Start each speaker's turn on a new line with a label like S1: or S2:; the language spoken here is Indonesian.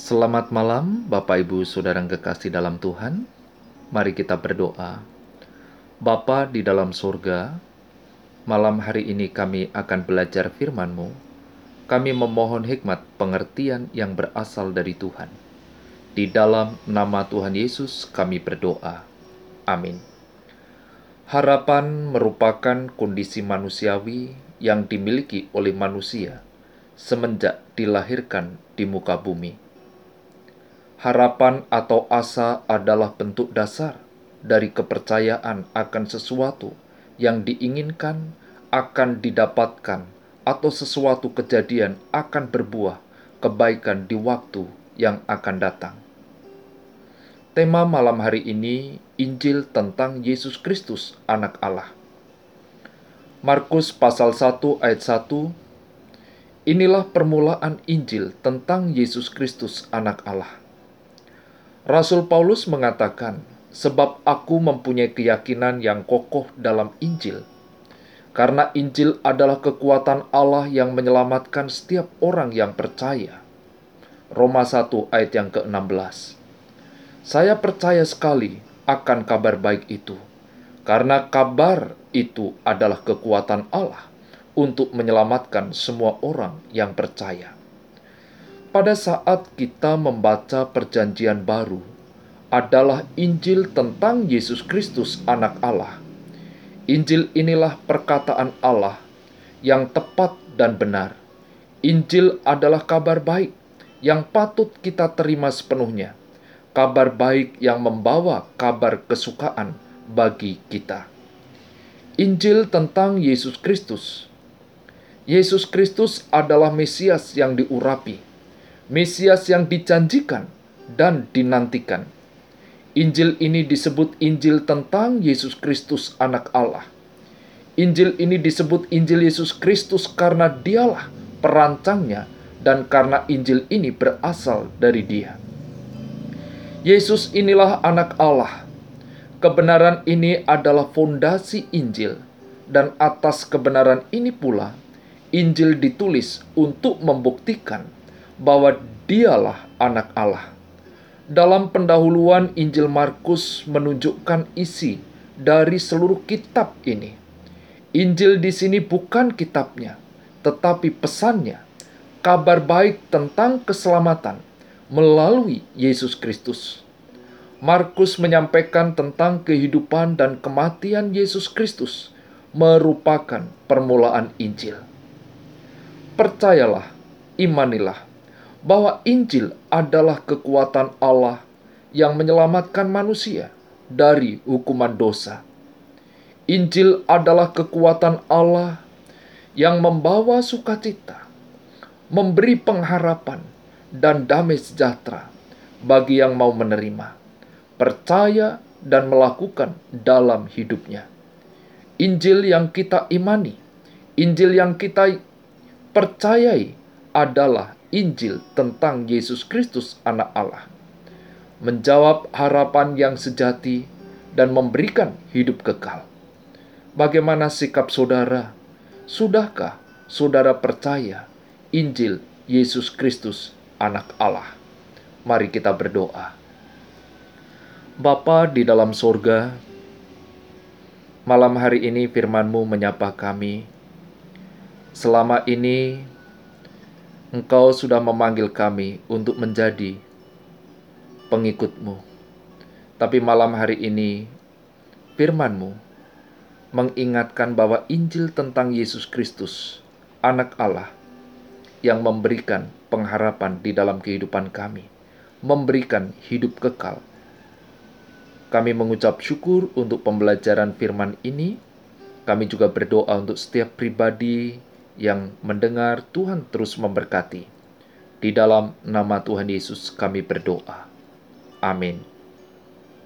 S1: Selamat malam, Bapak Ibu Saudara yang kekasih dalam Tuhan. Mari kita berdoa. Bapa di dalam surga, malam hari ini kami akan belajar firman-Mu. Kami memohon hikmat pengertian yang berasal dari Tuhan. Di dalam nama Tuhan Yesus kami berdoa. Amin. Harapan merupakan kondisi manusiawi yang dimiliki oleh manusia semenjak dilahirkan di muka bumi. Harapan atau asa adalah bentuk dasar dari kepercayaan akan sesuatu yang diinginkan akan didapatkan atau sesuatu kejadian akan berbuah kebaikan di waktu yang akan datang. Tema malam hari ini Injil tentang Yesus Kristus, Anak Allah. Markus pasal 1 ayat 1 Inilah permulaan Injil tentang Yesus Kristus, Anak Allah. Rasul Paulus mengatakan, "Sebab aku mempunyai keyakinan yang kokoh dalam Injil, karena Injil adalah kekuatan Allah yang menyelamatkan setiap orang yang percaya." Roma 1 ayat yang ke-16. Saya percaya sekali akan kabar baik itu, karena kabar itu adalah kekuatan Allah untuk menyelamatkan semua orang yang percaya. Pada saat kita membaca Perjanjian Baru, adalah Injil tentang Yesus Kristus, Anak Allah. Injil inilah perkataan Allah yang tepat dan benar. Injil adalah kabar baik yang patut kita terima sepenuhnya kabar baik yang membawa kabar kesukaan bagi kita. Injil tentang Yesus Kristus. Yesus Kristus adalah Mesias yang diurapi, Mesias yang dijanjikan dan dinantikan. Injil ini disebut Injil tentang Yesus Kristus, Anak Allah. Injil ini disebut Injil Yesus Kristus karena Dialah perancangnya, dan karena Injil ini berasal dari Dia. Yesus inilah anak Allah. Kebenaran ini adalah fondasi Injil, dan atas kebenaran ini pula Injil ditulis untuk membuktikan bahwa Dialah Anak Allah. Dalam pendahuluan Injil Markus menunjukkan isi dari seluruh kitab ini. Injil di sini bukan kitabnya, tetapi pesannya, kabar baik tentang keselamatan melalui Yesus Kristus. Markus menyampaikan tentang kehidupan dan kematian Yesus Kristus merupakan permulaan Injil. Percayalah, imanilah bahwa Injil adalah kekuatan Allah yang menyelamatkan manusia dari hukuman dosa. Injil adalah kekuatan Allah yang membawa sukacita, memberi pengharapan, dan damai sejahtera bagi yang mau menerima, percaya, dan melakukan dalam hidupnya. Injil yang kita imani, Injil yang kita percayai adalah Injil tentang Yesus Kristus, Anak Allah, menjawab harapan yang sejati dan memberikan hidup kekal. Bagaimana sikap saudara? Sudahkah saudara percaya Injil Yesus Kristus anak Allah. Mari kita berdoa. Bapa di dalam sorga, malam hari ini firman-Mu menyapa kami. Selama ini, Engkau sudah memanggil kami untuk menjadi pengikut-Mu. Tapi malam hari ini, firman-Mu mengingatkan bahwa Injil tentang Yesus Kristus, anak Allah, yang memberikan pengharapan di dalam kehidupan kami, memberikan hidup kekal. Kami mengucap syukur untuk pembelajaran firman ini. Kami juga berdoa untuk setiap pribadi yang mendengar Tuhan terus memberkati. Di dalam nama Tuhan Yesus kami berdoa. Amin.